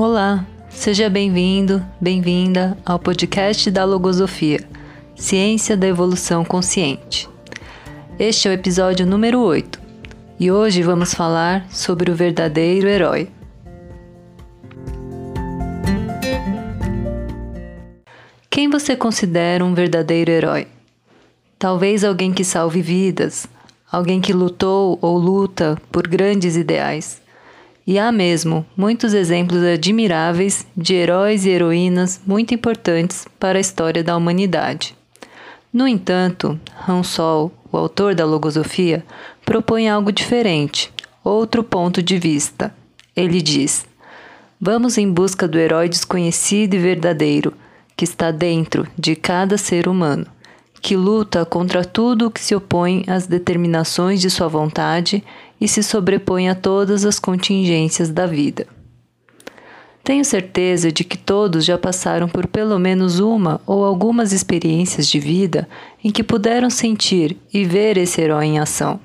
Olá, seja bem-vindo, bem-vinda ao podcast da Logosofia, Ciência da Evolução Consciente. Este é o episódio número 8 e hoje vamos falar sobre o verdadeiro herói. Quem você considera um verdadeiro herói? Talvez alguém que salve vidas, alguém que lutou ou luta por grandes ideais. E há mesmo muitos exemplos admiráveis de heróis e heroínas muito importantes para a história da humanidade. No entanto, Han Sol, o autor da Logosofia, propõe algo diferente, outro ponto de vista. Ele diz: Vamos em busca do herói desconhecido e verdadeiro que está dentro de cada ser humano, que luta contra tudo o que se opõe às determinações de sua vontade e se sobrepõe a todas as contingências da vida. Tenho certeza de que todos já passaram por pelo menos uma ou algumas experiências de vida em que puderam sentir e ver esse herói em ação.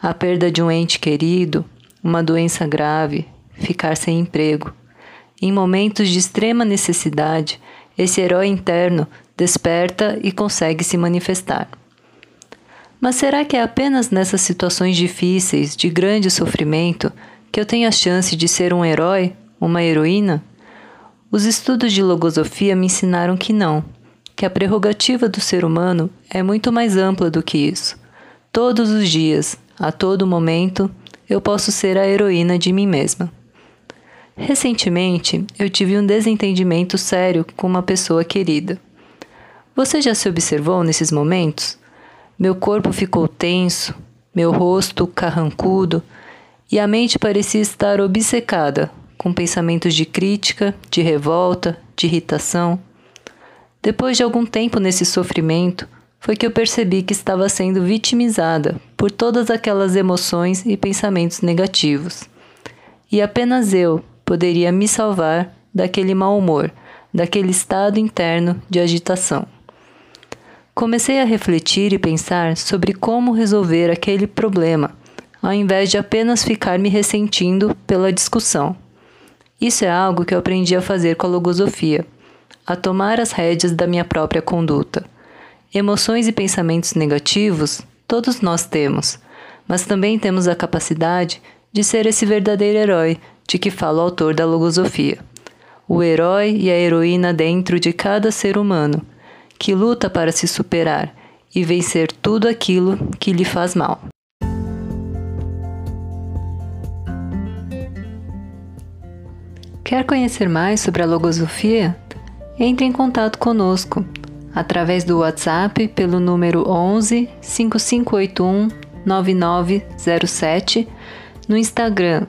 A perda de um ente querido, uma doença grave, ficar sem emprego. Em momentos de extrema necessidade, esse herói interno desperta e consegue se manifestar. Mas será que é apenas nessas situações difíceis, de grande sofrimento, que eu tenho a chance de ser um herói, uma heroína? Os estudos de logosofia me ensinaram que não, que a prerrogativa do ser humano é muito mais ampla do que isso. Todos os dias, a todo momento, eu posso ser a heroína de mim mesma. Recentemente, eu tive um desentendimento sério com uma pessoa querida. Você já se observou nesses momentos? Meu corpo ficou tenso, meu rosto carrancudo e a mente parecia estar obcecada com pensamentos de crítica, de revolta, de irritação. Depois de algum tempo nesse sofrimento, foi que eu percebi que estava sendo vitimizada por todas aquelas emoções e pensamentos negativos. E apenas eu, poderia me salvar daquele mau humor, daquele estado interno de agitação. Comecei a refletir e pensar sobre como resolver aquele problema, ao invés de apenas ficar me ressentindo pela discussão. Isso é algo que eu aprendi a fazer com a logosofia, a tomar as rédeas da minha própria conduta. Emoções e pensamentos negativos todos nós temos, mas também temos a capacidade de ser esse verdadeiro herói de que fala o autor da logosofia. O herói e a heroína dentro de cada ser humano, que luta para se superar e vencer tudo aquilo que lhe faz mal. Quer conhecer mais sobre a logosofia? Entre em contato conosco através do WhatsApp pelo número 11 5581 9907 no Instagram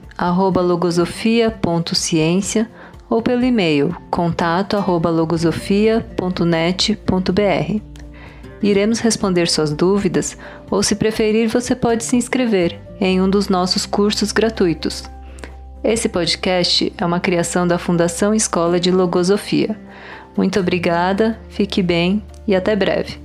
logosofia.ciência ou pelo e-mail contato logosofia.net.br. Iremos responder suas dúvidas ou, se preferir, você pode se inscrever em um dos nossos cursos gratuitos. Esse podcast é uma criação da Fundação Escola de Logosofia. Muito obrigada, fique bem e até breve.